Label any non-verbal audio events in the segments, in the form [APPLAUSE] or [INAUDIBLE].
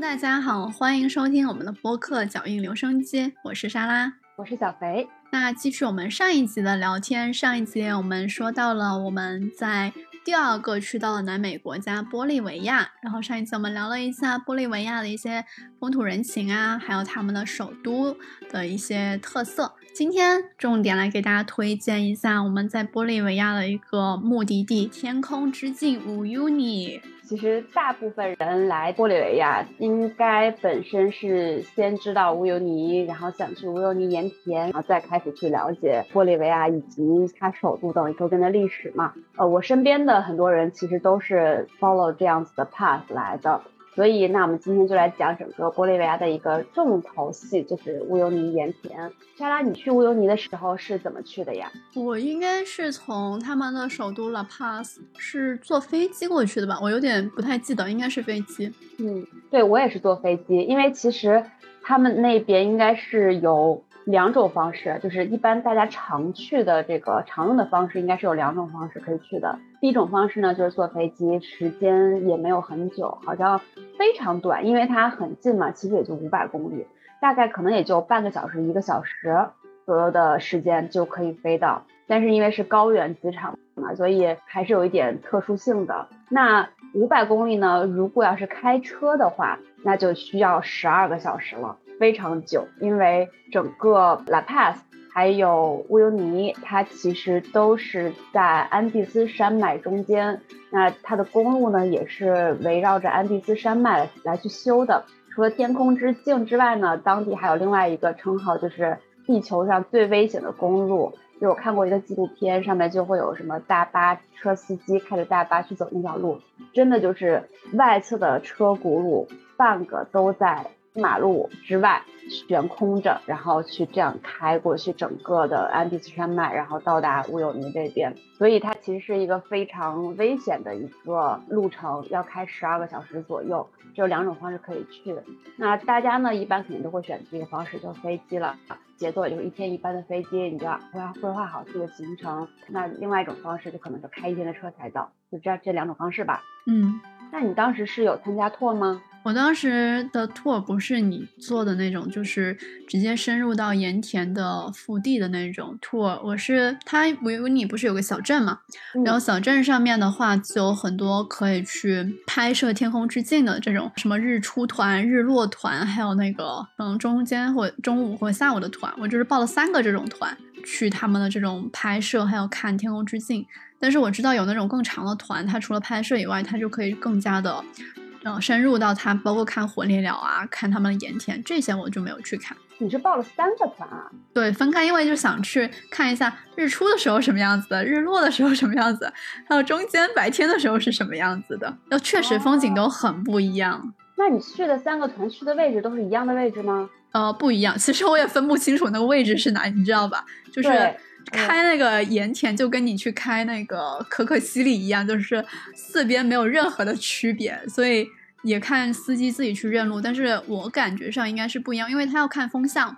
大家好，欢迎收听我们的播客《脚印留声机》，我是莎拉，我是小肥。那继续我们上一集的聊天，上一集我们说到了我们在第二个去到了南美国家玻利维亚，然后上一次我们聊了一下玻利维亚的一些风土人情啊，还有他们的首都的一些特色。今天重点来给大家推荐一下我们在玻利维亚的一个目的地——天空之镜乌尤尼。其实大部分人来玻利维亚，应该本身是先知道乌尤尼，然后想去乌尤尼盐田，然后再开始去了解玻利维亚以及它首都等周边的历史嘛。呃，我身边的很多人其实都是 follow 这样子的 path 来的。所以，那我们今天就来讲整个玻利维亚的一个重头戏，就是乌尤尼盐田。莎拉，你去乌尤尼的时候是怎么去的呀？我应该是从他们的首都拉帕斯，是坐飞机过去的吧？我有点不太记得，应该是飞机。嗯，对我也是坐飞机，因为其实他们那边应该是有。两种方式，就是一般大家常去的这个常用的方式，应该是有两种方式可以去的。第一种方式呢，就是坐飞机，时间也没有很久，好像非常短，因为它很近嘛，其实也就五百公里，大概可能也就半个小时、一个小时左右的时间就可以飞到。但是因为是高原机场嘛，所以还是有一点特殊性的。那五百公里呢，如果要是开车的话，那就需要十二个小时了。非常久，因为整个 La Paz 还有乌尤尼，它其实都是在安第斯山脉中间。那它的公路呢，也是围绕着安第斯山脉来去修的。除了天空之镜之外呢，当地还有另外一个称号，就是地球上最危险的公路。就我看过一个纪录片，上面就会有什么大巴车司机开着大巴去走那条路，真的就是外侧的车轱辘半个都在。马路之外悬空着，然后去这样开过去整个的安第斯山脉，然后到达乌尤尼这边。所以它其实是一个非常危险的一个路程，要开十二个小时左右。只有两种方式可以去。那大家呢，一般肯定都会选择这个方式，就是飞机了，节奏也就是一天一班的飞机，你就要规划规划好这个行程。那另外一种方式就可能就开一天的车才到，就这样这两种方式吧。嗯，那你当时是有参加 tour 吗？我当时的 tour 不是你做的那种，就是直接深入到盐田的腹地的那种 tour。我是它，维维尼不是有个小镇嘛？然后小镇上面的话，就有很多可以去拍摄天空之镜的这种，什么日出团、日落团，还有那个嗯中间或中午或下午的团。我就是报了三个这种团去他们的这种拍摄，还有看天空之镜。但是我知道有那种更长的团，它除了拍摄以外，它就可以更加的。然后深入到它，包括看火烈鸟啊，看他们的盐田这些，我就没有去看。你是报了三个团啊？对，分开，因为就想去看一下日出的时候什么样子的，日落的时候什么样子，还有中间白天的时候是什么样子的。那确实风景都很不一样。那你去的三个团去的位置都是一样的位置吗？呃，不一样。其实我也分不清楚那个位置是哪，你知道吧？就是开那个盐田，就跟你去开那个可可西里一样，就是四边没有任何的区别，所以。也看司机自己去认路，但是我感觉上应该是不一样，因为他要看风向，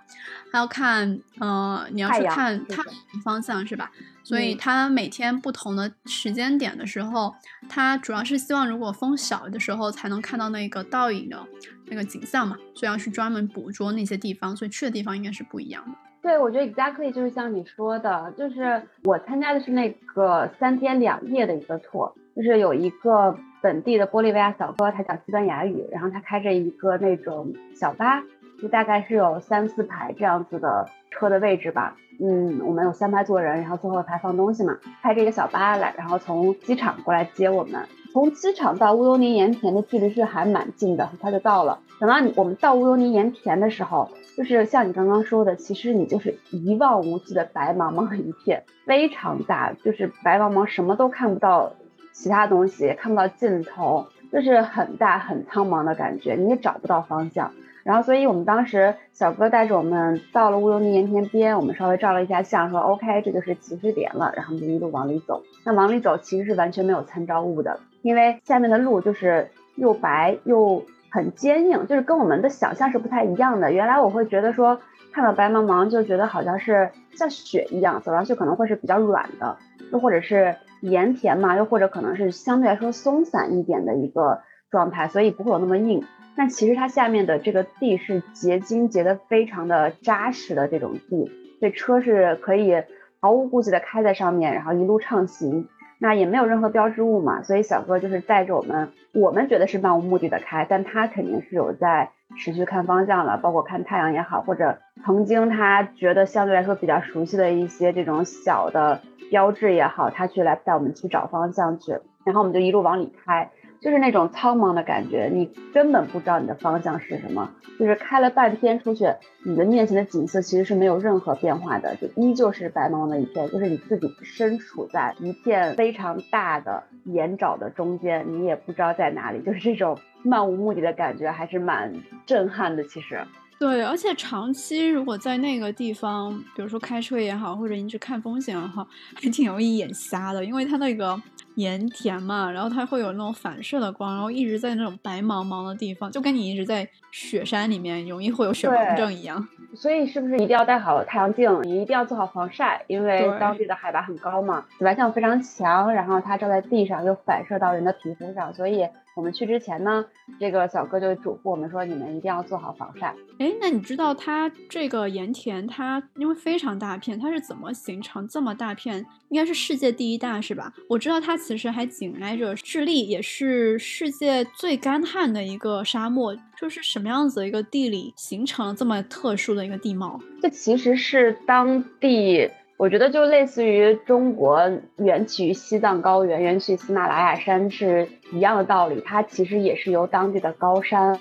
还要看，呃，你要去看太阳方向是吧？所以他每天不同的时间点的时候，他主要是希望如果风小的时候才能看到那个倒影的那个景象嘛，所以要去专门捕捉那些地方，所以去的地方应该是不一样的。对，我觉得 exactly 就是像你说的，就是我参加的是那个三天两夜的一个 tour，就是有一个。本地的玻利维亚小哥，他讲西班牙语，然后他开着一个那种小巴，就大概是有三四排这样子的车的位置吧。嗯，我们有三排坐人，然后最后一排放东西嘛。开着一个小巴来，然后从机场过来接我们。从机场到乌尤尼盐田的距离是还蛮近的，很快就到了。等到我们到乌尤尼盐田的时候，就是像你刚刚说的，其实你就是一望无际的白茫茫一片，非常大，就是白茫茫，什么都看不到。其他东西看不到尽头，就是很大很苍茫的感觉，你也找不到方向。然后，所以我们当时小哥带着我们到了乌尤尼盐田边，我们稍微照了一下相，说 OK，这就是起始点了。然后我们就一路往里走。那往里走其实是完全没有参照物的，因为下面的路就是又白又很坚硬，就是跟我们的想象是不太一样的。原来我会觉得说看到白茫茫就觉得好像是像雪一样，走上去可能会是比较软的，又或者是。盐田嘛，又或者可能是相对来说松散一点的一个状态，所以不会有那么硬。但其实它下面的这个地是结晶结的非常的扎实的这种地，所以车是可以毫无顾忌的开在上面，然后一路畅行。那也没有任何标志物嘛，所以小哥就是带着我们，我们觉得是漫无目的的开，但他肯定是有在持续看方向了，包括看太阳也好，或者曾经他觉得相对来说比较熟悉的一些这种小的标志也好，他去来带我们去找方向去，然后我们就一路往里开。就是那种苍茫的感觉，你根本不知道你的方向是什么。就是开了半天出去，你的面前的景色其实是没有任何变化的，就依旧是白茫茫的一片。就是你自己身处在一片非常大的岩沼的中间，你也不知道在哪里。就是这种漫无目的的感觉，还是蛮震撼的。其实，对，而且长期如果在那个地方，比如说开车也好，或者一直看风景也好，还挺容易眼瞎的，因为它那个。盐田嘛，然后它会有那种反射的光，然后一直在那种白茫茫的地方，就跟你一直在雪山里面，容易会有雪盲症一样。所以是不是一定要戴好太阳镜？你一定要做好防晒，因为当地的海拔很高嘛，紫外线非常强，然后它照在地上又反射到人的皮肤上，所以。我们去之前呢，这个小哥就嘱咐我们说，你们一定要做好防晒。哎，那你知道它这个盐田，它因为非常大片，它是怎么形成这么大片？应该是世界第一大是吧？我知道它其实还紧挨着智利，也是世界最干旱的一个沙漠。就是什么样子的一个地理形成了这么特殊的一个地貌？这其实是当地。我觉得就类似于中国缘起于西藏高原、缘起于喜马拉雅山是一样的道理，它其实也是由当地的高山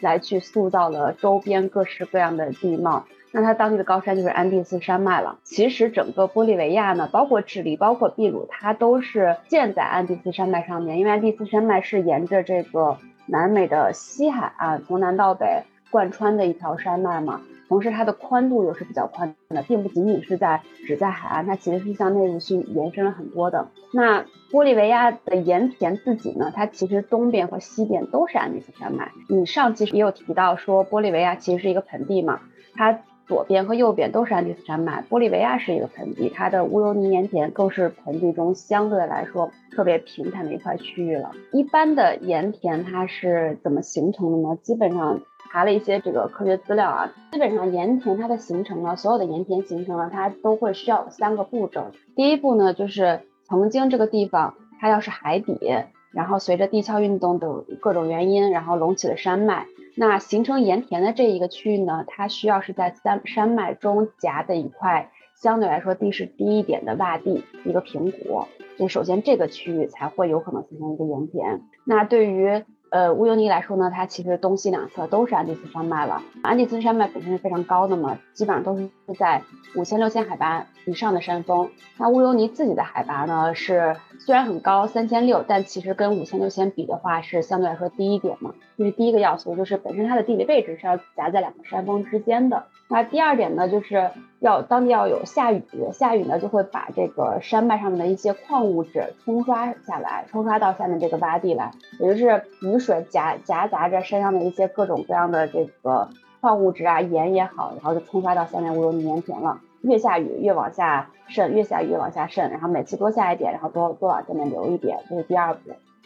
来去塑造了周边各式各样的地貌。那它当地的高山就是安第斯山脉了。其实整个玻利维亚呢，包括智利、包括秘鲁，它都是建在安第斯山脉上面，因为安第斯山脉是沿着这个南美的西海岸从南到北贯穿的一条山脉嘛。同时，它的宽度又是比较宽的，并不仅仅是在只在海岸，它其实是向内陆去延伸了很多的。那玻利维亚的盐田自己呢，它其实东边和西边都是安第斯山脉。你上期也有提到说，玻利维亚其实是一个盆地嘛，它左边和右边都是安第斯山脉。玻利维亚是一个盆地，它的乌尤尼盐田更是盆地中相对来说特别平坦的一块区域了。一般的盐田它是怎么形成的呢？基本上。查了一些这个科学资料啊，基本上盐田它的形成呢，所有的盐田形成了，它都会需要三个步骤。第一步呢，就是曾经这个地方它要是海底，然后随着地壳运动等各种原因，然后隆起了山脉，那形成盐田的这一个区域呢，它需要是在山山脉中夹的一块相对来说地势低一点的洼地，一个平谷，就首先这个区域才会有可能形成一个盐田。那对于呃，乌尤尼来说呢，它其实东西两侧都是安第斯山脉了。安第斯山脉本身是非常高的嘛，基本上都是在五千六千海拔以上的山峰。那乌尤尼自己的海拔呢，是虽然很高，三千六，但其实跟五千六千比的话，是相对来说低一点嘛。这是第一个要素，就是本身它的地理位置是要夹在两个山峰之间的。那第二点呢，就是要当地要有下雨，下雨呢就会把这个山脉上面的一些矿物质冲刷下来，冲刷到下面这个洼地来，也就是雨水夹夹杂着山上的一些各种各样的这个矿物质啊，盐也好，然后就冲刷到下面乌尤尼盐田了。越下雨越往下渗，越下雨越往下渗，然后每次多下一点，然后多多往下面流一点，这是第二步。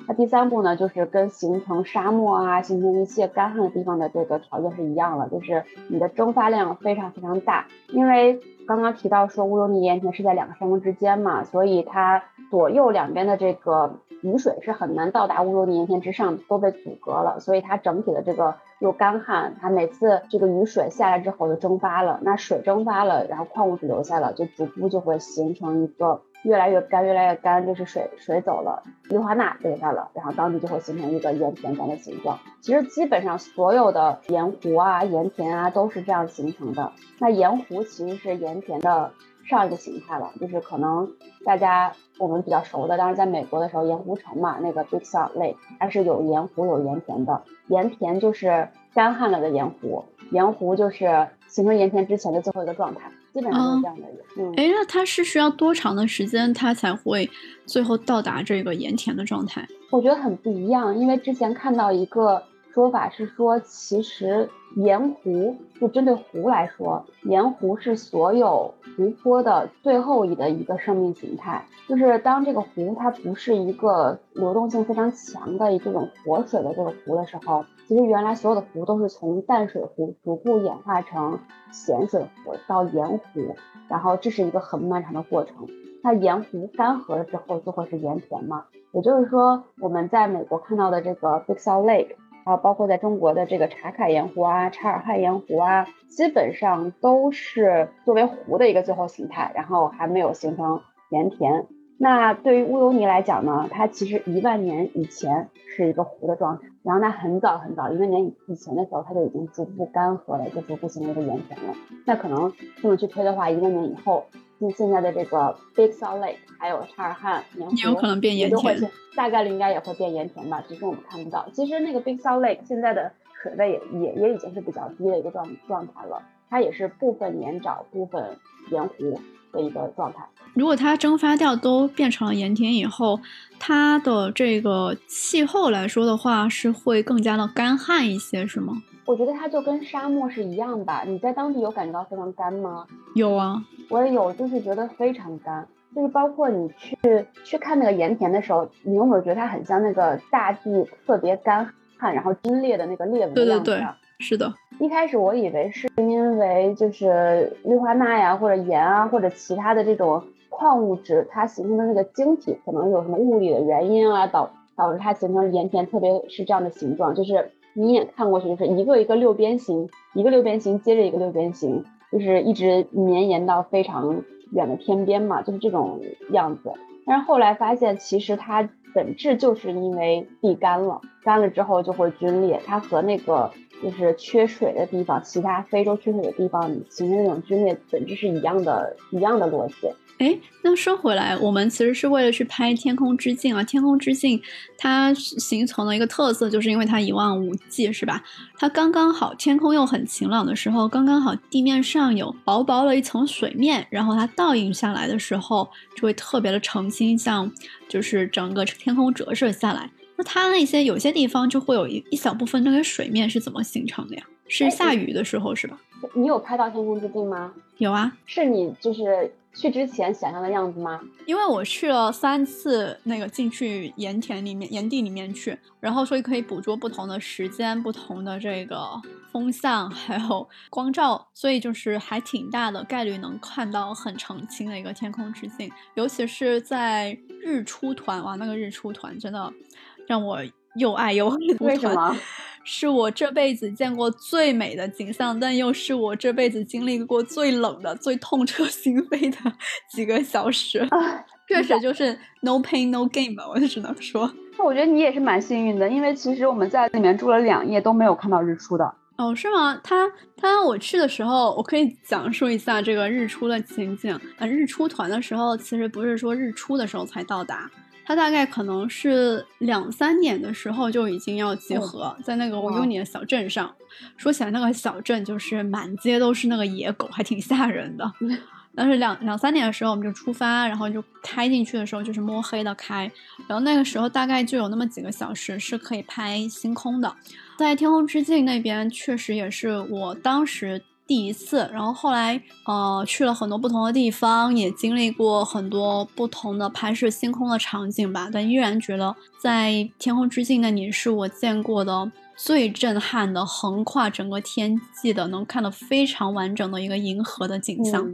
那第三步呢，就是跟形成沙漠啊，形成一切干旱的地方的这个条件是一样的，就是你的蒸发量非常非常大。因为刚刚提到说乌尤尼盐田是在两个山峰之间嘛，所以它左右两边的这个雨水是很难到达乌尤尼盐田之上，都被阻隔了，所以它整体的这个又干旱，它每次这个雨水下来之后就蒸发了，那水蒸发了，然后矿物质留下了，就逐步就会形成一个。越来越干，越来越干，就是水水走了，氯化钠留下了，然后当地就会形成一个盐田这样的形状。其实基本上所有的盐湖啊、盐田啊都是这样形成的。那盐湖其实是盐田的上一个形态了，就是可能大家我们比较熟的，当时在美国的时候，盐湖城嘛，那个 Big Salt Lake，它是有盐湖有盐田的。盐田就是干旱了的盐湖，盐湖就是形成盐田之前的最后一个状态。基本上是这样的。嗯，哎，那它是需要多长的时间，它才会最后到达这个盐田的状态？我觉得很不一样，因为之前看到一个说法是说，其实盐湖就针对湖来说，盐湖是所有湖泊的最后一的一个生命形态。就是当这个湖它不是一个流动性非常强的这种活水的这个湖的时候，其实原来所有的湖都是从淡水湖逐步演化成咸水湖到盐湖，然后这是一个很漫长的过程。那盐湖干涸了之后就会是盐田嘛？也就是说，我们在美国看到的这个 Big Salt Lake。啊，包括在中国的这个茶卡盐湖啊、察尔汗盐湖啊，基本上都是作为湖的一个最后形态，然后还没有形成盐田。那对于乌尤尼来讲呢，它其实一万年以前是一个湖的状态，然后它很早很早一万年以前的时候，它就已经逐步干涸了，就逐步形成一个盐田了。那可能这么去推的话，一万年以后。就现在的这个 Big Salt Lake，还有查尔汗盐湖，也有可能变盐田，大概率应该也会变盐田吧，只是我们看不到。其实那个 Big Salt Lake 现在的水位也也也已经是比较低的一个状状态了，它也是部分盐沼、部分盐湖的一个状态。如果它蒸发掉都变成了盐田以后，它的这个气候来说的话，是会更加的干旱一些，是吗？我觉得它就跟沙漠是一样吧。你在当地有感觉到非常干吗？有啊，我也有，就是觉得非常干。就是包括你去去看那个盐田的时候，你有没有觉得它很像那个大地特别干旱，然后皲裂的那个裂纹的样子？对对对，是的。一开始我以为是因为就是氯化钠呀，或者盐啊，或者其他的这种矿物质它形成的那个晶体，可能有什么物理的原因啊，导导致它形成盐田，特别是这样的形状，就是。你一眼看过去就是一个一个六边形，一个六边形接着一个六边形，就是一直绵延到非常远的天边嘛，就是这种样子。但是后来发现，其实它本质就是因为地干了，干了之后就会龟裂。它和那个就是缺水的地方，其他非洲缺水的地方形成那种龟裂，本质是一样的，一样的逻辑。哎，那说回来，我们其实是为了去拍《天空之镜》啊，《天空之镜》它形成了一个特色，就是因为它一望无际，是吧？它刚刚好，天空又很晴朗的时候，刚刚好地面上有薄薄的一层水面，然后它倒映下来的时候，就会特别的澄清，像就是整个天空折射下来。那它那些有些地方就会有一一小部分那个水面是怎么形成的呀？是下雨的时候是吧？你有拍到《天空之镜》吗？有啊，是你就是。去之前想象的样子吗？因为我去了三次，那个进去盐田里面、盐地里面去，然后所以可以捕捉不同的时间、不同的这个风向，还有光照，所以就是还挺大的概率能看到很澄清的一个天空之镜。尤其是在日出团，哇，那个日出团真的让我又爱又恨。为什么？[LAUGHS] 是我这辈子见过最美的景象，但又是我这辈子经历过最冷的、最痛彻心扉的 [LAUGHS] 几个小时。确实就是 no pain no gain 吧，我就只能说。那我觉得你也是蛮幸运的，因为其实我们在里面住了两夜都没有看到日出的。哦，是吗？他他我去的时候，我可以讲述一下这个日出的情景。呃，日出团的时候，其实不是说日出的时候才到达。他大概可能是两三点的时候就已经要集合在那个乌尤尼的小镇上。说起来，那个小镇就是满街都是那个野狗，还挺吓人的。但是两两三点的时候我们就出发，然后就开进去的时候就是摸黑的开，然后那个时候大概就有那么几个小时是可以拍星空的。在天空之境那边，确实也是我当时。第一次，然后后来，呃，去了很多不同的地方，也经历过很多不同的拍摄星空的场景吧，但依然觉得在天空之镜那里是我见过的最震撼的，横跨整个天际的，能看得非常完整的一个银河的景象，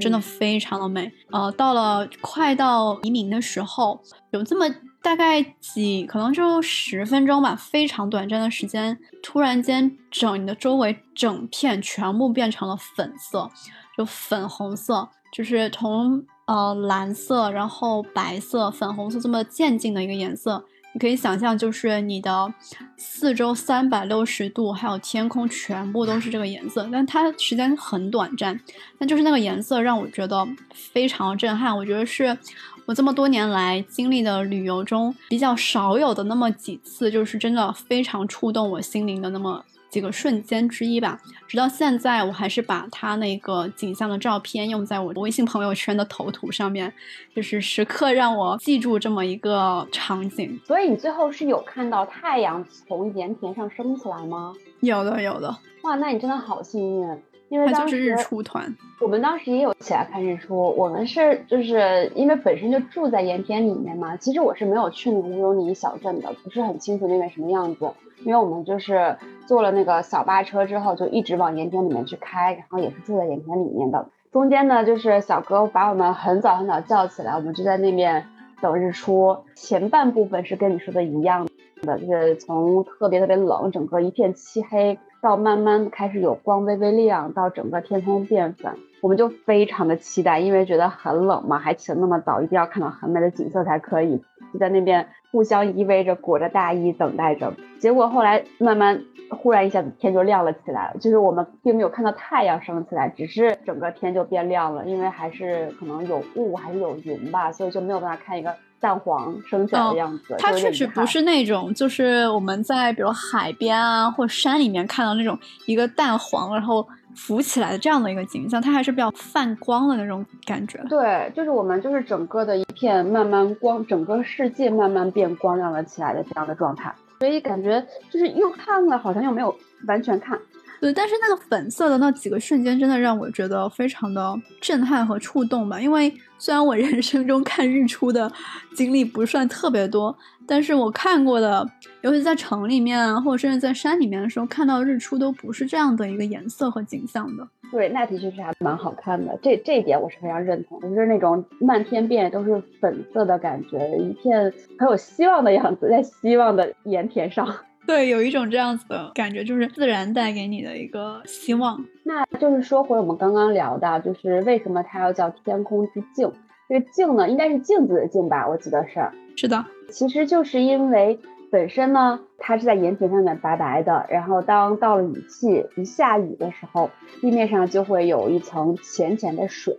真的非常的美。呃，到了快到黎明的时候，有这么。大概几可能就十分钟吧，非常短暂的时间，突然间整你的周围整片全部变成了粉色，就粉红色，就是从呃蓝色，然后白色、粉红色这么渐进的一个颜色，你可以想象，就是你的四周三百六十度，还有天空全部都是这个颜色，但它时间很短暂，但就是那个颜色让我觉得非常震撼，我觉得是。我这么多年来经历的旅游中比较少有的那么几次，就是真的非常触动我心灵的那么几个瞬间之一吧。直到现在，我还是把他那个景象的照片用在我微信朋友圈的头图上面，就是时刻让我记住这么一个场景。所以你最后是有看到太阳从盐田上升起来吗？有的，有的。哇，那你真的好幸运。因为当时日出团，我们当时也有起来看日出。我们是就是因为本身就住在盐田里面嘛。其实我是没有去那个乌尤尼小镇的，不是很清楚那边什么样子。因为我们就是坐了那个小巴车之后，就一直往盐田里面去开，然后也是住在盐田里面的。中间呢，就是小哥把我们很早很早叫起来，我们就在那边等日出。前半部分是跟你说的一样的，就是从特别特别冷，整个一片漆黑。到慢慢开始有光微微亮，到整个天空变粉，我们就非常的期待，因为觉得很冷嘛，还起得那么早，一定要看到很美的景色才可以。就在那边互相依偎着，裹着大衣等待着。结果后来慢慢，忽然一下子天就亮了起来，就是我们并没有看到太阳升起来，只是整个天就变亮了，因为还是可能有雾还是有云吧，所以就没有办法看一个。淡黄升起来的样子，它确实不是那种，就是我们在比如海边啊或山里面看到那种一个蛋黄然后浮起来的这样的一个景象，它还是比较泛光的那种感觉。对，就是我们就是整个的一片慢慢光，整个世界慢慢变光亮了起来的这样的状态，所以感觉就是又看了，好像又没有完全看。对，但是那个粉色的那几个瞬间，真的让我觉得非常的震撼和触动吧。因为虽然我人生中看日出的经历不算特别多，但是我看过的，尤其在城里面啊，或者甚至在山里面的时候，看到日出都不是这样的一个颜色和景象的。对，那的确是还蛮好看的。这这一点我是非常认同，就是那种漫天遍野都是粉色的感觉，一片很有希望的样子，在希望的盐田上。对，有一种这样子的感觉，就是自然带给你的一个希望。那就是说回我们刚刚聊的，就是为什么它要叫天空之镜？这个镜呢，应该是镜子的镜吧？我记得是。是的，其实就是因为本身呢，它是在盐田上面白白的，然后当到了雨季，一下雨的时候，地面上就会有一层浅浅的水。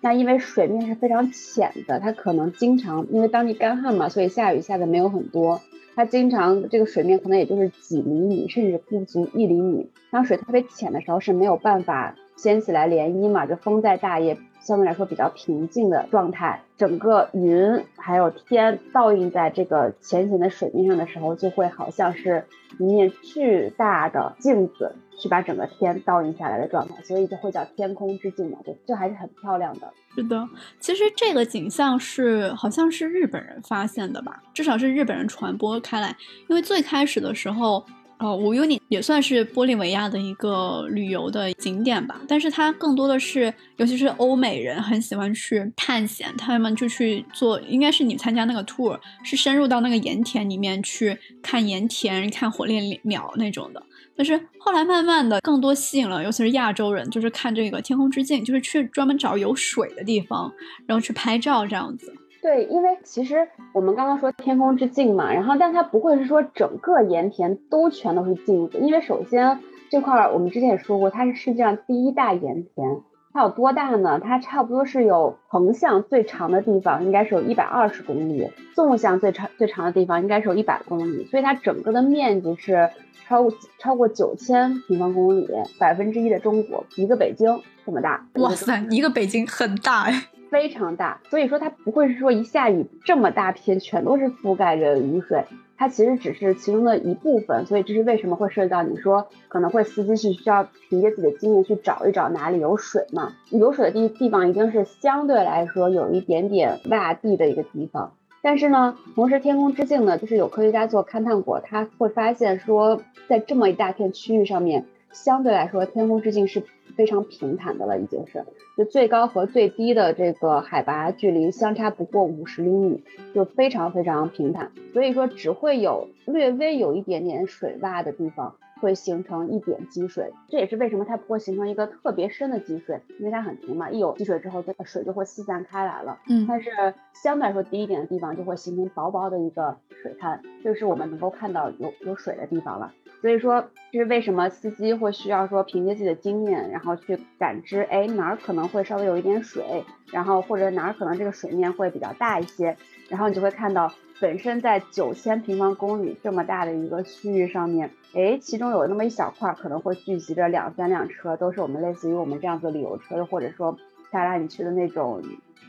那因为水面是非常浅的，它可能经常因为当地干旱嘛，所以下雨下的没有很多。它经常这个水面可能也就是几厘米，甚至不足一厘米。当水特别浅的时候是没有办法掀起来涟漪嘛，就风再大也相对来说比较平静的状态。整个云还有天倒映在这个浅浅的水面上的时候，就会好像是一面巨大的镜子。去把整个天倒映下来的状态，所以就会叫天空之镜嘛，就这还是很漂亮的。是的，其实这个景象是好像是日本人发现的吧，至少是日本人传播开来。因为最开始的时候，哦，乌尤尼也算是玻利维亚的一个旅游的景点吧，但是它更多的是，尤其是欧美人很喜欢去探险，他们就去做，应该是你参加那个 tour，是深入到那个盐田里面去看盐田、看火烈鸟那种的。但是后来慢慢的，更多吸引了，尤其是亚洲人，就是看这个天空之镜，就是去专门找有水的地方，然后去拍照这样子。对，因为其实我们刚刚说天空之镜嘛，然后但它不会是说整个盐田都全都是镜子，因为首先这块儿我们之前也说过，它是世界上第一大盐田。它有多大呢？它差不多是有横向最长的地方，应该是有一百二十公里；纵向最长最长的地方，应该是有一百公里。所以它整个的面积是超过超过九千平方公里，百分之一的中国，一个北京这么大。哇塞，一个北京很大哎，非常大。所以说它不会是说一下雨这么大片全都是覆盖着雨水。它其实只是其中的一部分，所以这是为什么会涉及到你说可能会司机是需要凭借自己的经验去找一找哪里有水嘛？有水的地地方一定是相对来说有一点点洼地的一个地方。但是呢，同时天空之镜呢，就是有科学家做勘探过，他会发现说，在这么一大片区域上面，相对来说天空之镜是。非常平坦的了，已经是，就最高和最低的这个海拔距离相差不过五十厘米，就非常非常平坦。所以说只会有略微有一点点水洼的地方会形成一点积水，这也是为什么它不会形成一个特别深的积水，因为它很平嘛，一有积水之后，这个水就会四散开来了。嗯，但是相对来说低一点的地方就会形成薄薄的一个水滩，这是我们能够看到有有水的地方了。所以说，这是为什么司机会需要说凭借自己的经验，然后去感知，哎，哪儿可能会稍微有一点水，然后或者哪儿可能这个水面会比较大一些，然后你就会看到本身在九千平方公里这么大的一个区域上面，哎，其中有那么一小块可能会聚集着两三辆车，都是我们类似于我们这样子旅游车，或者说带拉你去的那种。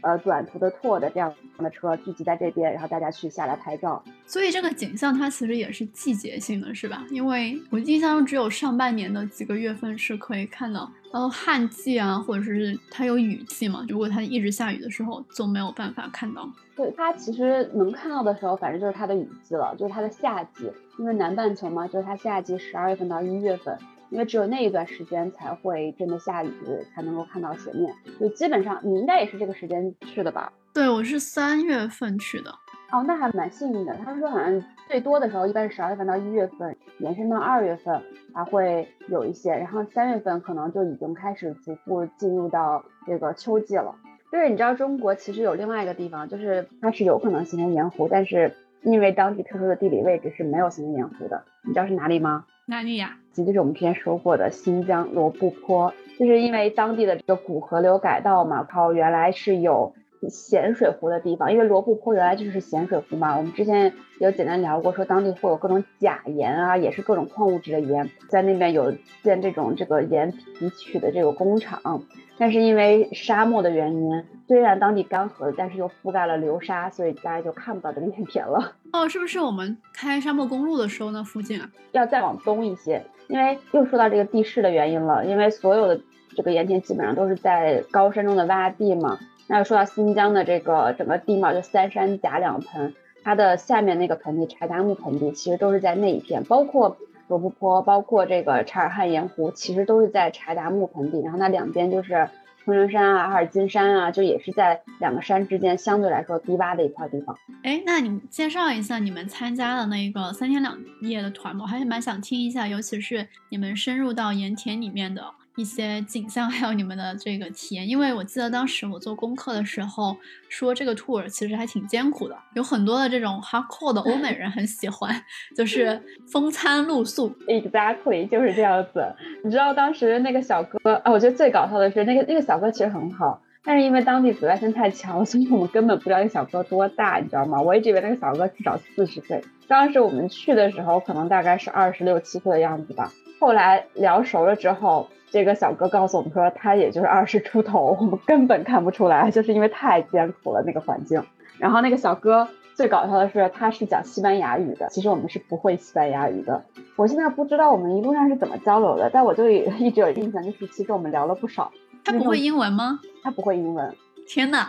呃，短途的 tour 的这样的车聚集在这边，然后大家去下来拍照。所以这个景象它其实也是季节性的，是吧？因为我印象中只有上半年的几个月份是可以看到，呃，旱季啊，或者是它有雨季嘛。如果它一直下雨的时候，就没有办法看到。对，它其实能看到的时候，反正就是它的雨季了，就是它的夏季。因为南半球嘛，就是它夏季十二月份到一月份。因为只有那一段时间才会真的下雨，才能够看到水面。就基本上你应该也是这个时间去的吧？对，我是三月份去的。哦，那还蛮幸运的。他们说好像最多的时候一般是十二月份到一月份，延伸到二月份还会有一些，然后三月份可能就已经开始逐步进入到这个秋季了。就是你知道中国其实有另外一个地方，就是它是有可能形成盐湖，但是因为当地特殊的地理位置是没有形成盐湖的。你知道是哪里吗？哪里呀？就是我们之前说过的新疆罗布泊，就是因为当地的这个古河流改道嘛，靠原来是有咸水湖的地方，因为罗布泊原来就是咸水湖嘛。我们之前有简单聊过，说当地会有各种钾盐啊，也是各种矿物质的盐，在那边有建这种这个盐提取的这个工厂。但是因为沙漠的原因，虽然当地干涸，但是又覆盖了流沙，所以大家就看不到这片田了。[LAUGHS] 哦，是不是我们开沙漠公路的时候那附近啊？要再往东一些，因为又说到这个地势的原因了。因为所有的这个盐田基本上都是在高山中的洼地嘛。那说到新疆的这个整个地貌，就三山夹两盆，它的下面那个盆地柴达木盆地，其实都是在那一片，包括。罗布泊，包括这个察尔汗盐湖，其实都是在柴达木盆地，然后它两边就是昆仑山啊、阿尔金山啊，就也是在两个山之间相对来说低洼的一块地方。哎，那你介绍一下你们参加的那个三天两夜的团吧，我还是蛮想听一下，尤其是你们深入到盐田里面的。一些景象，还有你们的这个体验，因为我记得当时我做功课的时候说，这个 tour 其实还挺艰苦的，有很多的这种 hardcore 的欧美人很喜欢，就是风餐露宿。Exactly，就是这样子。你知道当时那个小哥啊，我觉得最搞笑的是那个那个小哥其实很好，但是因为当地紫外线太强了，所以我们根本不知道那个小哥多大，你知道吗？我一直以为那个小哥至少四十岁，当时我们去的时候可能大概是二十六七岁的样子吧。后来聊熟了之后。这个小哥告诉我们说，他也就是二十出头，我们根本看不出来，就是因为太艰苦了那个环境。然后那个小哥最搞笑的是，他是讲西班牙语的，其实我们是不会西班牙语的。我现在不知道我们一路上是怎么交流的，但我就一直有印象，就是其实我们聊了不少。他不会英文吗？他不会英文。天哪！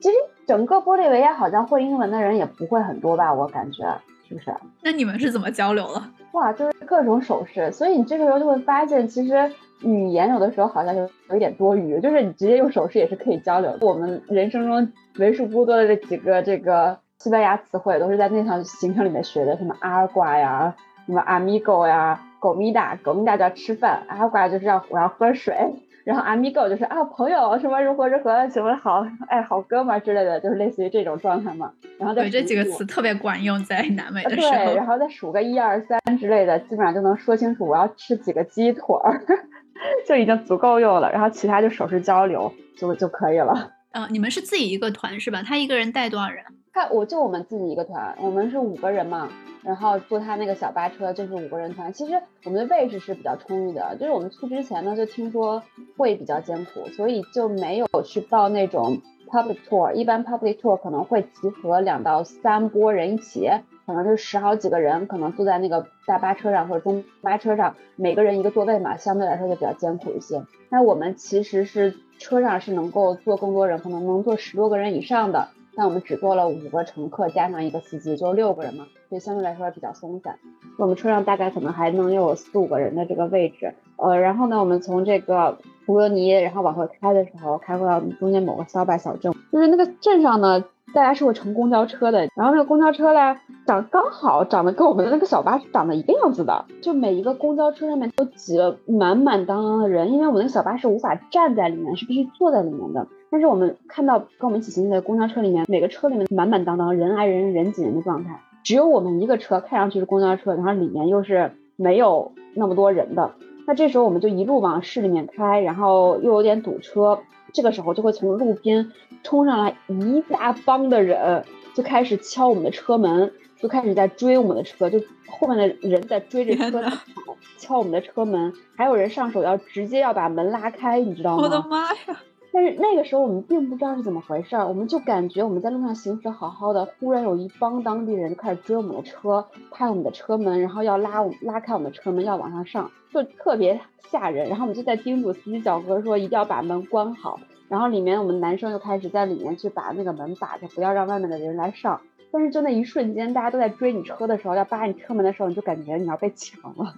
其实整个玻利维亚好像会英文的人也不会很多吧，我感觉。是不是？那你们是怎么交流的？哇，就是各种手势，所以你这个时候就会发现，其实语言有的时候好像就有一点多余，就是你直接用手势也是可以交流。我们人生中为数不多的这几个这个西班牙词汇，都是在那场行程里面学的，什么阿尔瓜呀，什么 amigo 呀，狗咪哒，狗咪哒叫吃饭，阿尔瓜就是要我要喝水。然后 amigo 就是啊朋友什么如何如何什么好哎好哥们之类的，就是类似于这种状态嘛。然后对这几个词特别管用，在南美的时候。对，然后再数个一二三之类的，基本上就能说清楚我要吃几个鸡腿儿，[LAUGHS] 就已经足够用了。然后其他就手势交流就就可以了。嗯，你们是自己一个团是吧？他一个人带多少人？他我就我们自己一个团，我们是五个人嘛。然后坐他那个小巴车就是五个人团，其实我们的位置是比较充裕的。就是我们去之前呢，就听说会比较艰苦，所以就没有去报那种 public tour。一般 public tour 可能会集合两到三波人一起，可能就十好几个人，可能坐在那个大巴车上或者中巴车上，每个人一个座位嘛，相对来说就比较艰苦一些。那我们其实是车上是能够坐更多人，可能能坐十多个人以上的。那我们只坐了五个乘客，加上一个司机，就六个人嘛，所以相对来说比较松散。我们车上大概可能还能有四五个人的这个位置。呃，然后呢，我们从这个普罗尼，然后往回开的时候，开回到中间某个小巴小镇，就是那个镇上呢，大家是会乘公交车的。然后那个公交车呢，长刚好长得跟我们的那个小巴是长得一个样子的，就每一个公交车上面都挤了满满当当的人，因为我们那个小巴是无法站在里面，是必须坐在里面的。但是我们看到跟我们一起行进的公交车里面，每个车里面满满当当，人挨人，人挤人的状态。只有我们一个车看上去是公交车，然后里面又是没有那么多人的。那这时候我们就一路往市里面开，然后又有点堵车，这个时候就会从路边冲上来一大帮的人，就开始敲我们的车门，就开始在追我们的车，就后面的人在追着车跑，敲我们的车门，还有人上手要直接要把门拉开，你知道吗？我的妈呀！但是那个时候我们并不知道是怎么回事儿，我们就感觉我们在路上行驶好好的，忽然有一帮当地人就开始追我们的车，拍我们的车门，然后要拉我拉开我们的车门要往上上，就特别吓人。然后我们就在叮嘱司机小哥说一定要把门关好。然后里面我们男生就开始在里面去把那个门把着，不要让外面的人来上。但是就那一瞬间，大家都在追你车的时候，要扒你车门的时候，你就感觉你要被抢了。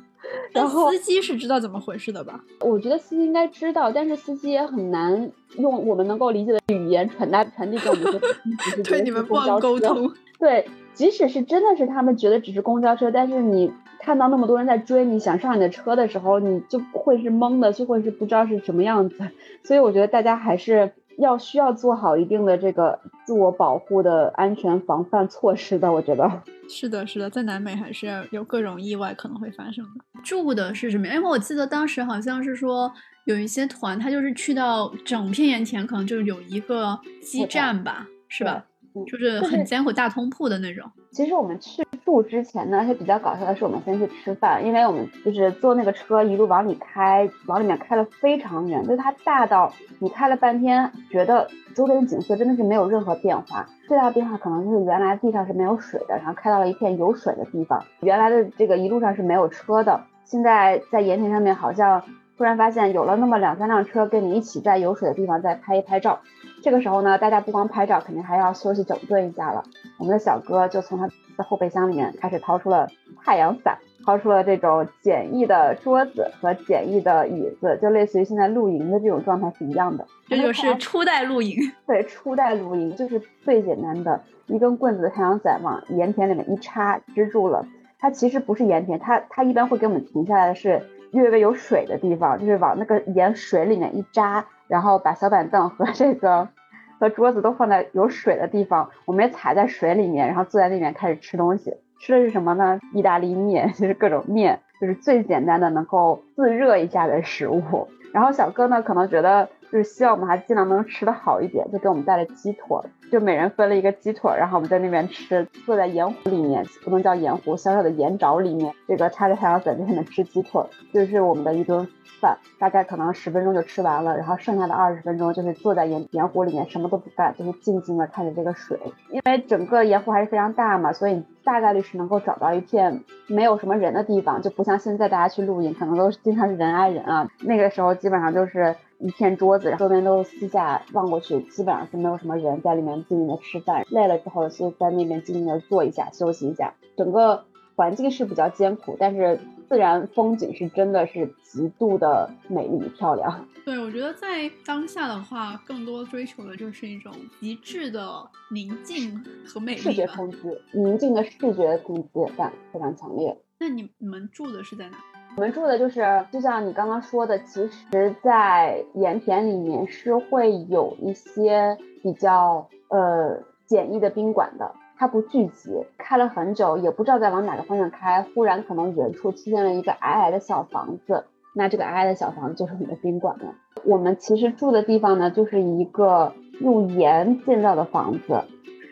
然后司机是知道怎么回事的吧？我觉得司机应该知道，但是司机也很难用我们能够理解的语言传达传递给我们说，[LAUGHS] 对你们不好沟通。对，即使是真的是他们觉得只是公交车，但是你看到那么多人在追你，想上你的车的时候，你就会是懵的，就会是不知道是什么样子。所以我觉得大家还是要需要做好一定的这个自我保护的安全防范措施的。我觉得是的，是的，在南美还是有各种意外可能会发生的。住的是什么？因为我记得当时好像是说有一些团，他就是去到整片盐田，可能就是有一个基站吧，是吧？就是很艰苦大通铺的那种。其实我们去住之前呢，而且比较搞笑的是，我们先去吃饭，因为我们就是坐那个车一路往里开，往里面开了非常远，就是它大到你开了半天，觉得周边的景色真的是没有任何变化。最大的变化可能就是原来地上是没有水的，然后开到了一片有水的地方。原来的这个一路上是没有车的，现在在盐田上面好像。突然发现有了那么两三辆车跟你一起在有水的地方再拍一拍照，这个时候呢，大家不光拍照，肯定还要休息整顿一下了。我们的小哥就从他的后备箱里面开始掏出了太阳伞，掏出了这种简易的桌子和简易的椅子，就类似于现在露营的这种状态是一样的。这就是初代露营，对，初代露营就是最简单的一根棍子的太阳伞往盐田里面一插支住了。它其实不是盐田，它它一般会给我们停下来的是。略微有水的地方，就是往那个盐水里面一扎，然后把小板凳和这个和桌子都放在有水的地方，我们也踩在水里面，然后坐在那边开始吃东西。吃的是什么呢？意大利面，[LAUGHS] 就是各种面，就是最简单的能够自热一下的食物。然后小哥呢，可能觉得。就是希望我们还尽量能吃的好一点，就给我们带了鸡腿，就每人分了一个鸡腿，然后我们在那边吃，坐在盐湖里面，不能叫盐湖，小小的盐沼里面，这个插着太阳伞在上面吃鸡腿，就是我们的一顿饭，大概可能十分钟就吃完了，然后剩下的二十分钟就是坐在盐盐湖里面什么都不干，就是静静的看着这个水，因为整个盐湖还是非常大嘛，所以大概率是能够找到一片没有什么人的地方，就不像现在大家去露营，可能都是经常是人挨人啊，那个时候基本上就是。一片桌子，周边都是四下望过去，基本上是没有什么人在里面静静的吃饭。累了之后，就在那边静静的坐一下，休息一下。整个环境是比较艰苦，但是自然风景是真的是极度的美丽漂亮。对，我觉得在当下的话，更多追求的就是一种极致的宁静和美丽视觉冲击，宁静的视觉冲击感非常强烈。那你你们住的是在哪？我们住的就是，就像你刚刚说的，其实，在盐田里面是会有一些比较呃简易的宾馆的，它不聚集，开了很久，也不知道在往哪个方向开，忽然可能远处出现了一个矮矮的小房子，那这个矮矮的小房子就是你的宾馆了。我们其实住的地方呢，就是一个用盐建造的房子。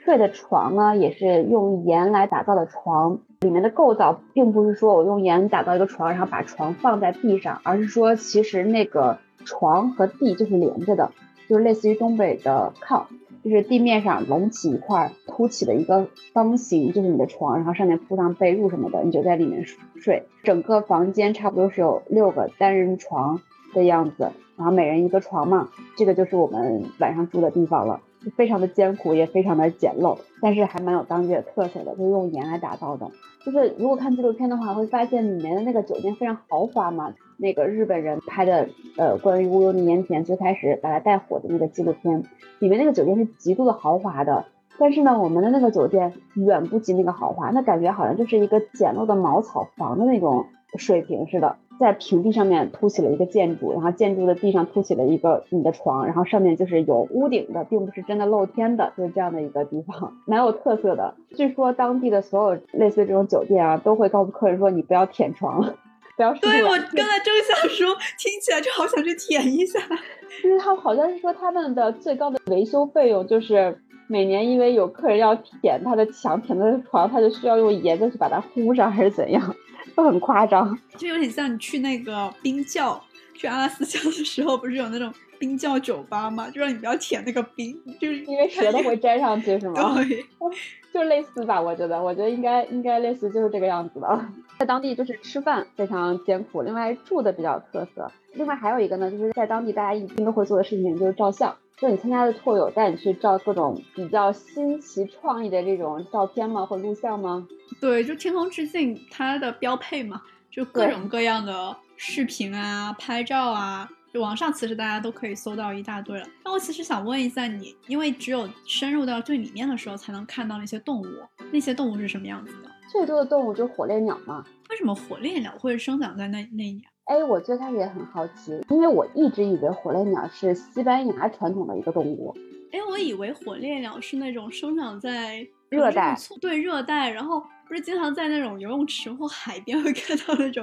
睡的床呢，也是用盐来打造的床，里面的构造并不是说我用盐打造一个床，然后把床放在地上，而是说其实那个床和地就是连着的，就是类似于东北的炕，就是地面上隆起一块凸起的一个方形，就是你的床，然后上面铺上被褥什么的，你就在里面睡。整个房间差不多是有六个单人床的样子，然后每人一个床嘛，这个就是我们晚上住的地方了。就非常的艰苦，也非常的简陋，但是还蛮有当地的特色的，就是用盐来打造的。就是如果看纪录片的话，会发现里面的那个酒店非常豪华嘛。那个日本人拍的，呃，关于乌尤尼盐田最开始把它带火的那个纪录片，里面那个酒店是极度的豪华的。但是呢，我们的那个酒店远不及那个豪华，那感觉好像就是一个简陋的茅草房的那种水平似的。在平地上面凸起了一个建筑，然后建筑的地上凸起了一个你的床，然后上面就是有屋顶的，并不是真的露天的，就是这样的一个地方，[LAUGHS] 蛮有特色的。据说当地的所有类似这种酒店啊，都会告诉客人说你不要舔床，不要。对我刚才正想说，听起来就好想去舔一下。[LAUGHS] 就是他好像是说他们的最高的维修费用就是每年因为有客人要舔他的墙、舔他的床，他就需要用盐再去把它糊上，还是怎样，就很夸张。就有点像你去那个冰窖，去阿拉斯加的时候，不是有那种冰窖酒吧嘛？就让你不要舔那个冰，就是因为舌头会粘上去，是吗？对，[LAUGHS] 就类似吧，我觉得，我觉得应该应该类似 [LAUGHS] 就是这个样子的。在当地就是吃饭非常艰苦，另外住的比较特色。另外还有一个呢，就是在当地大家一定都会做的事情就是照相。就你参加的拓友带你去照各种比较新奇创意的这种照片吗？或录像吗？对，就天空之镜它的标配嘛，就各种各样的视频啊、拍照啊，就网上其实大家都可以搜到一大堆了。那我其实想问一下你，因为只有深入到最里面的时候才能看到那些动物，那些动物是什么样子的？最多的动物就是火烈鸟嘛。为什么火烈鸟会生长在那那一年？哎，我最开始也很好奇，因为我一直以为火烈鸟是西班牙传统的一个动物。哎，我以为火烈鸟是那种生长在热带，对热带，然后不是经常在那种游泳池或海边会看到那种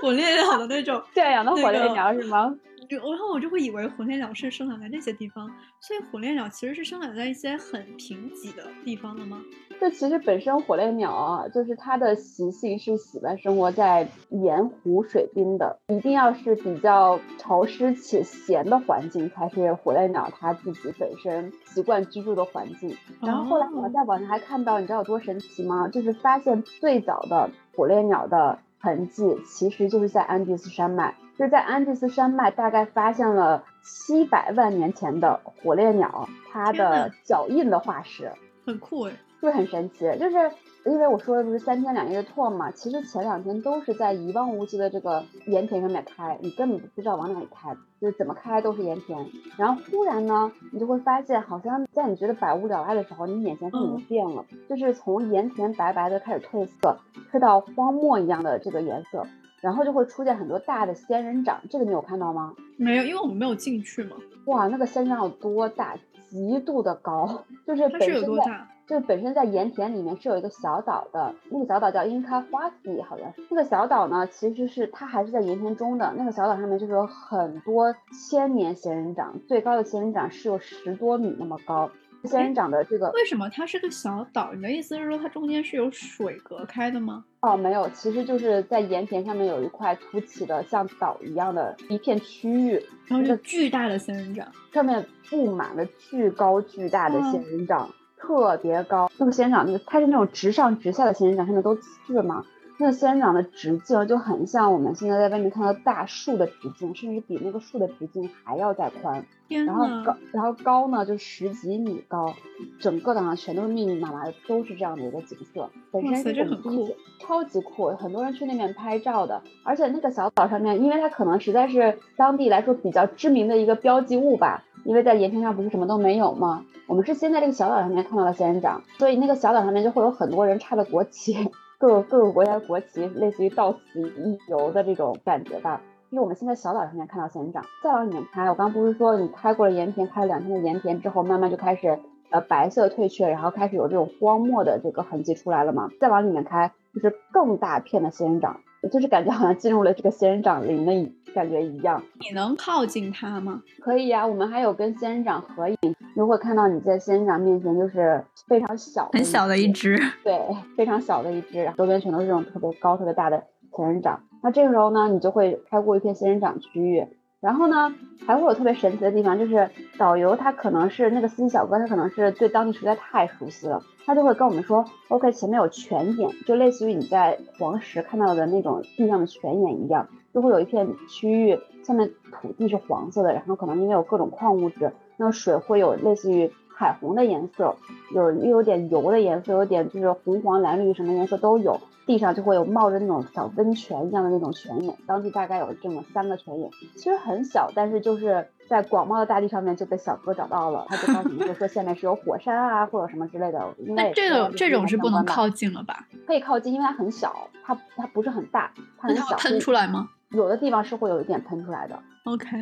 火烈鸟的那种 [LAUGHS] 对养的火烈鸟是吗？然后我就会以为火烈鸟是生长在那些地方，所以火烈鸟其实是生长在一些很贫瘠的地方的吗？这其实本身火烈鸟啊，就是它的习性是喜欢生活在盐湖水滨的，一定要是比较潮湿且咸的环境才是火烈鸟它自己本身习惯居住的环境。然后后来我在网上还看到，你知道有多神奇吗？就是发现最早的火烈鸟的痕迹，其实就是在安第斯山脉。就是在安第斯山脉，大概发现了七百万年前的火烈鸟，它的脚印的化石，很酷哎，是不是很神奇？就是因为我说的不是三天两夜的 tour 嘛，其实前两天都是在一望无际的这个盐田上面开，你根本不知道往哪里开，就是怎么开都是盐田。然后忽然呢，你就会发现，好像在你觉得百无聊赖的时候，你眼前风景变了，就是从盐田白白的开始褪色，褪到荒漠一样的这个颜色。然后就会出现很多大的仙人掌，这个你有看到吗？没有，因为我们没有进去嘛。哇，那个仙人掌有多大？极度的高，就是本身在，就是本身在盐田里面是有一个小岛的，那个小岛叫樱开花西，好像是。那个小岛呢，其实是它还是在盐田中的。那个小岛上面就是有很多千年仙人掌，最高的仙人掌是有十多米那么高。仙人掌的这个为什么它是个小岛？你的意思是说它中间是有水隔开的吗？哦，没有，其实就是在盐田上面有一块凸起的像岛一样的一片区域，然后是巨大的仙人掌，上面布满了巨高巨大的仙人掌，特别高。那个仙人掌，那个它是那种直上直下的仙人掌，上面都刺嘛。那个仙人掌的直径就很像我们现在在外面看到大树的直径，甚至比那个树的直径还要再宽。然后高，然后高呢就十几米高，整个岛上全都是密密麻麻的，都是这样的一个景色。本身是很酷，超级酷，很多人去那边拍照的。而且那个小岛上面，因为它可能实在是当地来说比较知名的一个标记物吧，因为在盐田上不是什么都没有吗？我们是先在这个小岛上面看到了仙人掌，所以那个小岛上面就会有很多人插着国旗。[LAUGHS] 各个各个国家的国旗，类似于到此一游的这种感觉吧。就是我们现在小岛上面看到仙人掌，再往里面开，我刚不是说你开过了盐田，开了两天的盐田之后，慢慢就开始呃白色退却，然后开始有这种荒漠的这个痕迹出来了嘛？再往里面开，就是更大片的仙人掌。就是感觉好像进入了这个仙人掌林的感觉一样。你能靠近它吗？可以呀，我们还有跟仙人掌合影。如果看到你在仙人掌面前，就是非常小、很小的一只，对，非常小的一只，周边全都是这种特别高、特别大的仙人掌。那这个时候呢，你就会开过一片仙人掌区域。然后呢，还会有特别神奇的地方，就是导游他可能是那个司机小哥，他可能是对当地实在太熟悉了，他就会跟我们说，OK，前面有泉眼，就类似于你在黄石看到的那种地上的泉眼一样，就会有一片区域，下面土地是黄色的，然后可能因为有各种矿物质，那水会有类似于彩虹的颜色，有又有点油的颜色，有点就是红黄蓝绿什么颜色都有。地上就会有冒着那种小温泉一样的那种泉眼，当地大概有这么三个泉眼，其实很小，但是就是在广袤的大地上面就被小哥找到了，他就告诉你就说下面是有火山啊或者什么之类的。那这种这种是不能靠近了吧？可以靠近，因为它很小，它它不是很大，它很小。喷出来吗？有的地方是会有一点喷出来的。OK，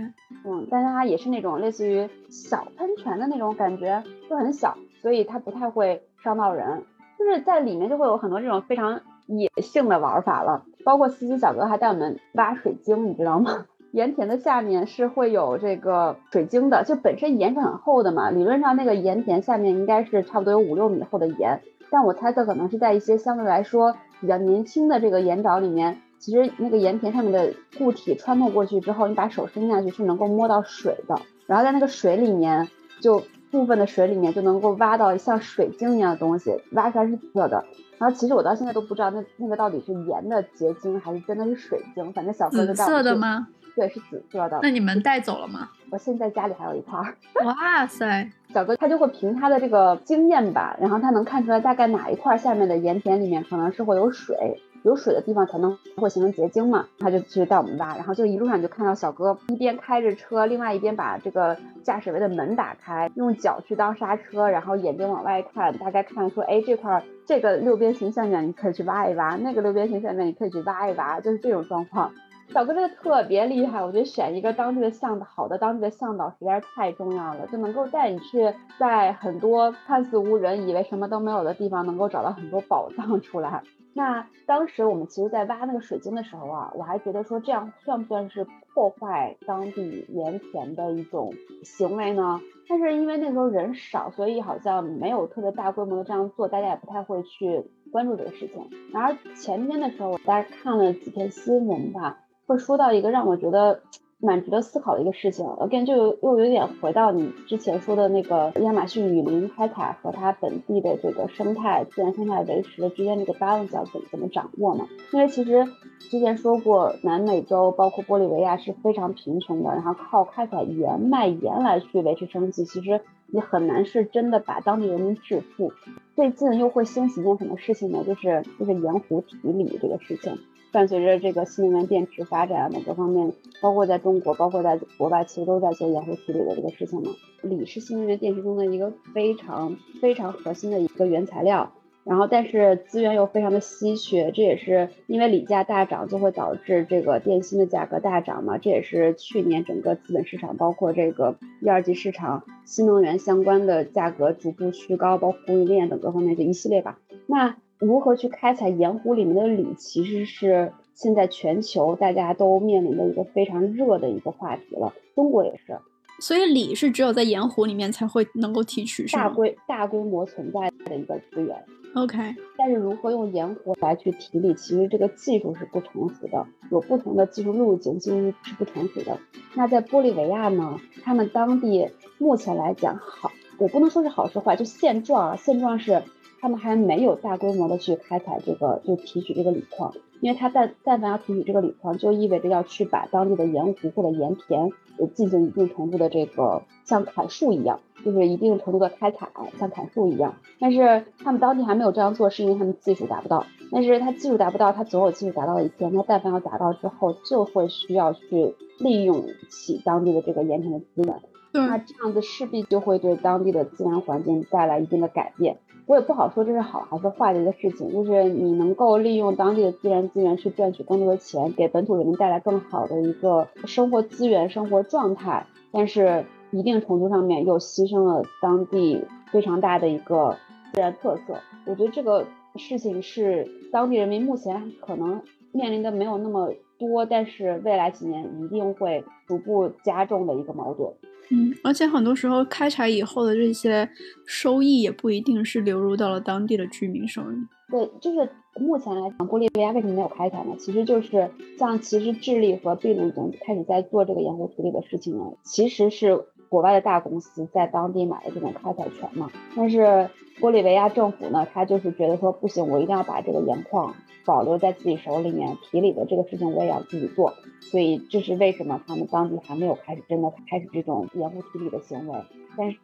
嗯，但是它也是那种类似于小喷泉的那种感觉，就很小，所以它不太会伤到人。就是在里面就会有很多这种非常。野性的玩法了，包括司机小哥还带我们挖水晶，你知道吗？[LAUGHS] 盐田的下面是会有这个水晶的，就本身盐是很厚的嘛，理论上那个盐田下面应该是差不多有五六米厚的盐，但我猜测可能是在一些相对来说比较年轻的这个盐沼里面，其实那个盐田上面的固体穿透过去之后，你把手伸下去是能够摸到水的，然后在那个水里面就部分的水里面就能够挖到像水晶一样的东西，挖出来是紫色的。然后其实我到现在都不知道那那个到底是盐的结晶还是真的是水晶，反正小哥就紫色的吗？对，是紫色的。那你们带走了吗？我现在家里还有一块。哇塞，小哥他就会凭他的这个经验吧，然后他能看出来大概哪一块下面的盐田里面可能是会有水。有水的地方才能会形成结晶嘛，他就去带我们挖，然后就一路上就看到小哥一边开着车，另外一边把这个驾驶位的门打开，用脚去当刹车，然后眼睛往外看，大概看说，哎，这块这个六边形下面你可以去挖一挖，那个六边形下面你可以去挖一挖，就是这种状况。小哥真的特别厉害，我觉得选一个当地的向导，好的当地的向导实在是太重要了，就能够带你去在很多看似无人、以为什么都没有的地方，能够找到很多宝藏出来。那当时我们其实，在挖那个水晶的时候啊，我还觉得说这样算不算是破坏当地盐田的一种行为呢？但是因为那时候人少，所以好像没有特别大规模的这样做，大家也不太会去关注这个事情。然而前天的时候，我大概看了几篇新闻吧，会说到一个让我觉得。蛮值得思考的一个事情，again 就又有点回到你之前说的那个亚马逊雨林开采和它本地的这个生态自然生态维持的之间这个 balance 要怎怎么掌握嘛？因为其实之前说过，南美洲包括玻利维亚是非常贫穷的，然后靠开采盐卖盐来去维持生计，其实你很难是真的把当地人民致富。最近又会兴起一件什么事情呢？就是就是盐湖提锂这个事情。伴随着这个新能源电池发展啊等各方面，包括在中国，包括在国外，其实都在做盐湖提锂的这个事情嘛。锂是新能源电池中的一个非常非常核心的一个原材料，然后但是资源又非常的稀缺，这也是因为锂价大涨就会导致这个电芯的价格大涨嘛。这也是去年整个资本市场，包括这个一二级市场新能源相关的价格逐步趋高，包括供应链等各方面这一系列吧。那。如何去开采盐湖里面的锂，其实是现在全球大家都面临的一个非常热的一个话题了。中国也是，所以锂是只有在盐湖里面才会能够提取，大规大规模存在的一个资源。OK，但是如何用盐湖来去提锂，其实这个技术是不成熟的，有不同的技术路径，其实是不成熟的。那在玻利维亚呢，他们当地目前来讲好，我不能说是好是坏，就现状啊，现状是。他们还没有大规模的去开采这个，就提取这个锂矿，因为他但但凡要提取这个锂矿，就意味着要去把当地的盐湖或者盐田，呃，进行一定程度的这个像砍树一样，就是一定程度的开采，像砍树一样。但是他们当地还没有这样做，是因为他们技术达不到。但是他技术达不到，他总有技术达到的一天。他但凡要达到之后，就会需要去利用起当地的这个盐田的资源。那这样子势必就会对当地的自然环境带来一定的改变。我也不好说这是好还是坏的一个事情，就是你能够利用当地的自然资源去赚取更多的钱，给本土人民带来更好的一个生活资源、生活状态，但是一定程度上面又牺牲了当地非常大的一个自然特色。我觉得这个事情是当地人民目前可能面临的没有那么多，但是未来几年一定会逐步加重的一个矛盾。嗯，而且很多时候开采以后的这些收益也不一定是流入到了当地的居民手里。对，就是目前来讲，玻利维亚为什么没有开采呢？其实就是像其实智利和秘鲁已经开始在做这个盐湖处理的事情了，其实是国外的大公司在当地买的这种开采权嘛。但是玻利维亚政府呢，他就是觉得说不行，我一定要把这个盐矿。保留在自己手里面提里的这个事情，我也要自己做，所以这是为什么他们当地还没有开始真的开始这种盐湖提里的行为。但是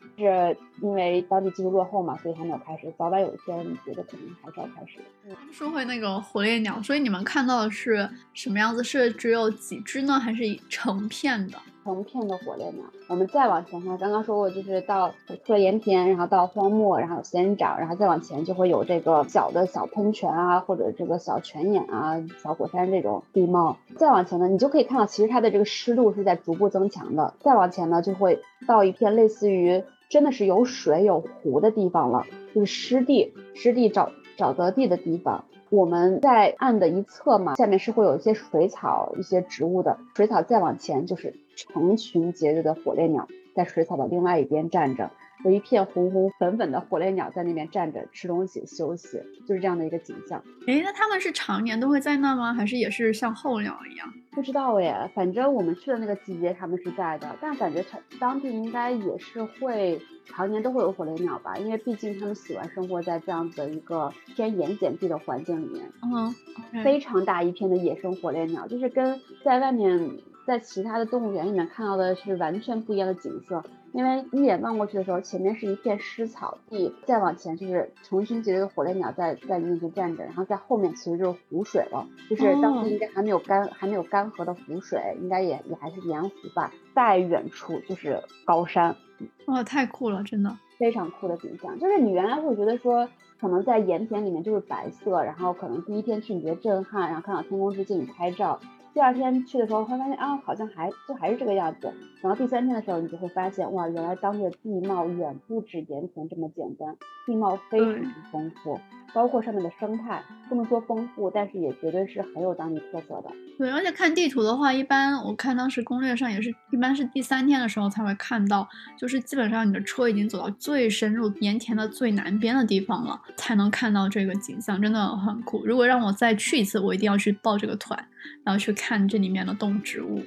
因为当地技术落后嘛，所以还没有开始。早晚有一天，你觉得可能还是要开始。说回那个火烈鸟，所以你们看到的是什么样子？是只有几只呢，还是成片的？成片的火烈鸟。我们再往前看，刚刚说过，就是到出了盐田，然后到荒漠，然后有仙人掌然后再往前就会有这个小的小喷泉啊，或者这个小泉眼啊、小火山这种地貌。再往前呢，你就可以看到，其实它的这个湿度是在逐步增强的。再往前呢，就会到一片类似于真的是有水有湖的地方了，就是湿地，湿地沼沼泽地的地方。我们在岸的一侧嘛，下面是会有一些水草、一些植物的。水草再往前就是成群结队的火烈鸟，在水草的另外一边站着。有一片红红粉粉的火烈鸟在那边站着吃东西休息，就是这样的一个景象。诶，那他们是常年都会在那吗？还是也是像候鸟一样？不知道耶，反正我们去的那个季节他们是在的，但感觉当当地应该也是会常年都会有火烈鸟吧，因为毕竟他们喜欢生活在这样子的一个偏盐碱地的环境里面。嗯，非常大一片的野生火烈鸟，就是跟在外面在其他的动物园里面看到的是完全不一样的景色。因为一眼望过去的时候，前面是一片湿草地，再往前就是成群结队的火烈鸟在在面前站着，然后在后面其实就是湖水了，就是当时应该还没有干还没有干涸的湖水，应该也也还是盐湖吧。再远处就是高山，哇，太酷了，真的非常酷的景象。就是你原来会觉得说，可能在盐田里面就是白色，然后可能第一天去你觉得震撼，然后看到天空之镜你拍照。第二天去的时候会发现啊，好像还就还是这个样子。然后第三天的时候，你就会发现哇，原来当地的地貌远不止盐田这么简单，地貌非常丰富。包括上面的生态，不能说丰富，但是也绝对是很有当地特色的。对，而且看地图的话，一般我看当时攻略上也是一般是第三天的时候才会看到，就是基本上你的车已经走到最深入盐田的最南边的地方了，才能看到这个景象，真的很酷。如果让我再去一次，我一定要去报这个团，然后去看这里面的动植物。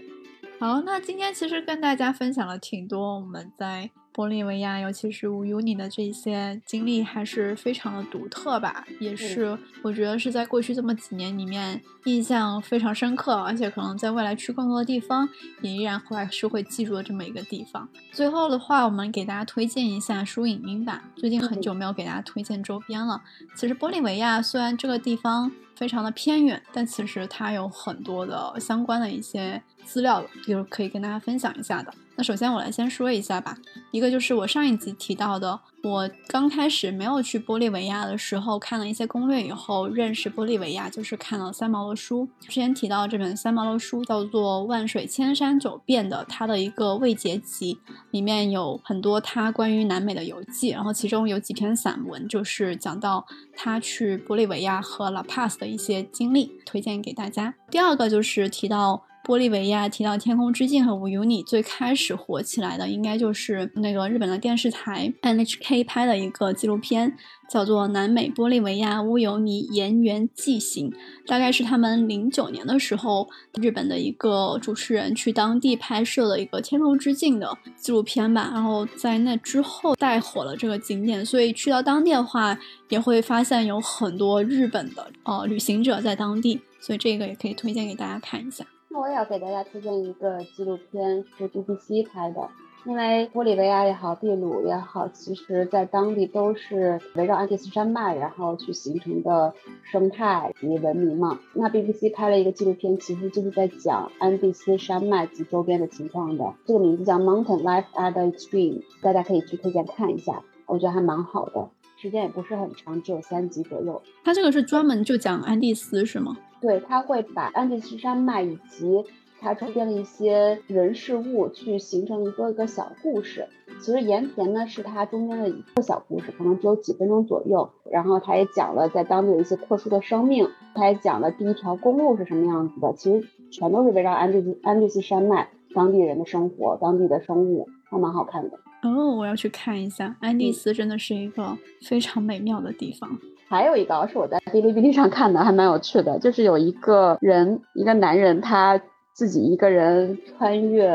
好，那今天其实跟大家分享了挺多我们在。玻利维亚，尤其是无尤尼的这些经历，还是非常的独特吧，也是我觉得是在过去这么几年里面印象非常深刻，而且可能在未来去更多的地方，也依然会是会记住的这么一个地方。最后的话，我们给大家推荐一下书影音吧，最近很久没有给大家推荐周边了。其实玻利维亚虽然这个地方非常的偏远，但其实它有很多的相关的一些资料，就是可以跟大家分享一下的。那首先我来先说一下吧，一个就是我上一集提到的，我刚开始没有去玻利维亚的时候，看了一些攻略以后认识玻利维亚，就是看了三毛的书。之前提到这本三毛的书叫做《万水千山走遍》的，它的一个未结集，里面有很多他关于南美的游记，然后其中有几篇散文，就是讲到他去玻利维亚和拉帕斯的一些经历，推荐给大家。第二个就是提到。玻利维亚提到《天空之镜》和《无尤尼》，最开始火起来的应该就是那个日本的电视台 NHK 拍的一个纪录片，叫做《南美玻利维亚乌尤尼岩原纪行》，大概是他们零九年的时候，日本的一个主持人去当地拍摄的一个《天空之镜》的纪录片吧。然后在那之后带火了这个景点，所以去到当地的话，也会发现有很多日本的呃旅行者在当地，所以这个也可以推荐给大家看一下。那我也要给大家推荐一个纪录片，是 BBC 拍的。因为玻利维亚也好，秘鲁也好，其实在当地都是围绕安第斯山脉，然后去形成的生态及文明嘛。那 BBC 拍了一个纪录片，其实就是在讲安第斯山脉及周边的情况的。这个名字叫 Mountain Life at the Extreme，大家可以去推荐看一下，我觉得还蛮好的。时间也不是很长，只有三集左右。它这个是专门就讲安第斯是吗？对，他会把安第斯山脉以及它周边的一些人事物去形成一个一个小故事。其实盐田呢是它中间的一个小故事，可能只有几分钟左右。然后他也讲了在当地的一些特殊的生命，他也讲了第一条公路是什么样子的。其实全都是围绕安第斯安第斯山脉当地人的生活、当地的生物，还蛮好看的。哦，我要去看一下安第斯，真的是一个非常美妙的地方。还有一个是我在哔哩哔哩上看的，还蛮有趣的，就是有一个人，一个男人，他自己一个人穿越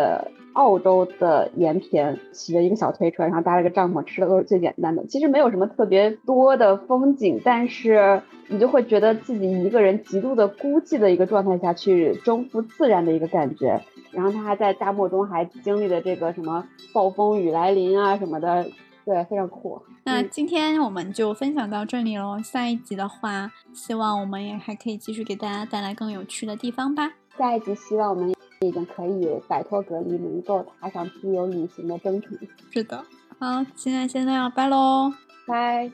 澳洲的盐田，骑着一个小推车，然后搭了个帐篷，吃的都是最简单的，其实没有什么特别多的风景，但是你就会觉得自己一个人极度的孤寂的一个状态下去征服自然的一个感觉。然后他还在大漠中还经历了这个什么暴风雨来临啊什么的。对，非常酷。那今天我们就分享到这里喽。下一集的话，希望我们也还可以继续给大家带来更有趣的地方吧。下一集希望我们已经可以摆脱隔离，能够踏上自由旅行的征程。是的，好，现在先这样，拜喽，拜。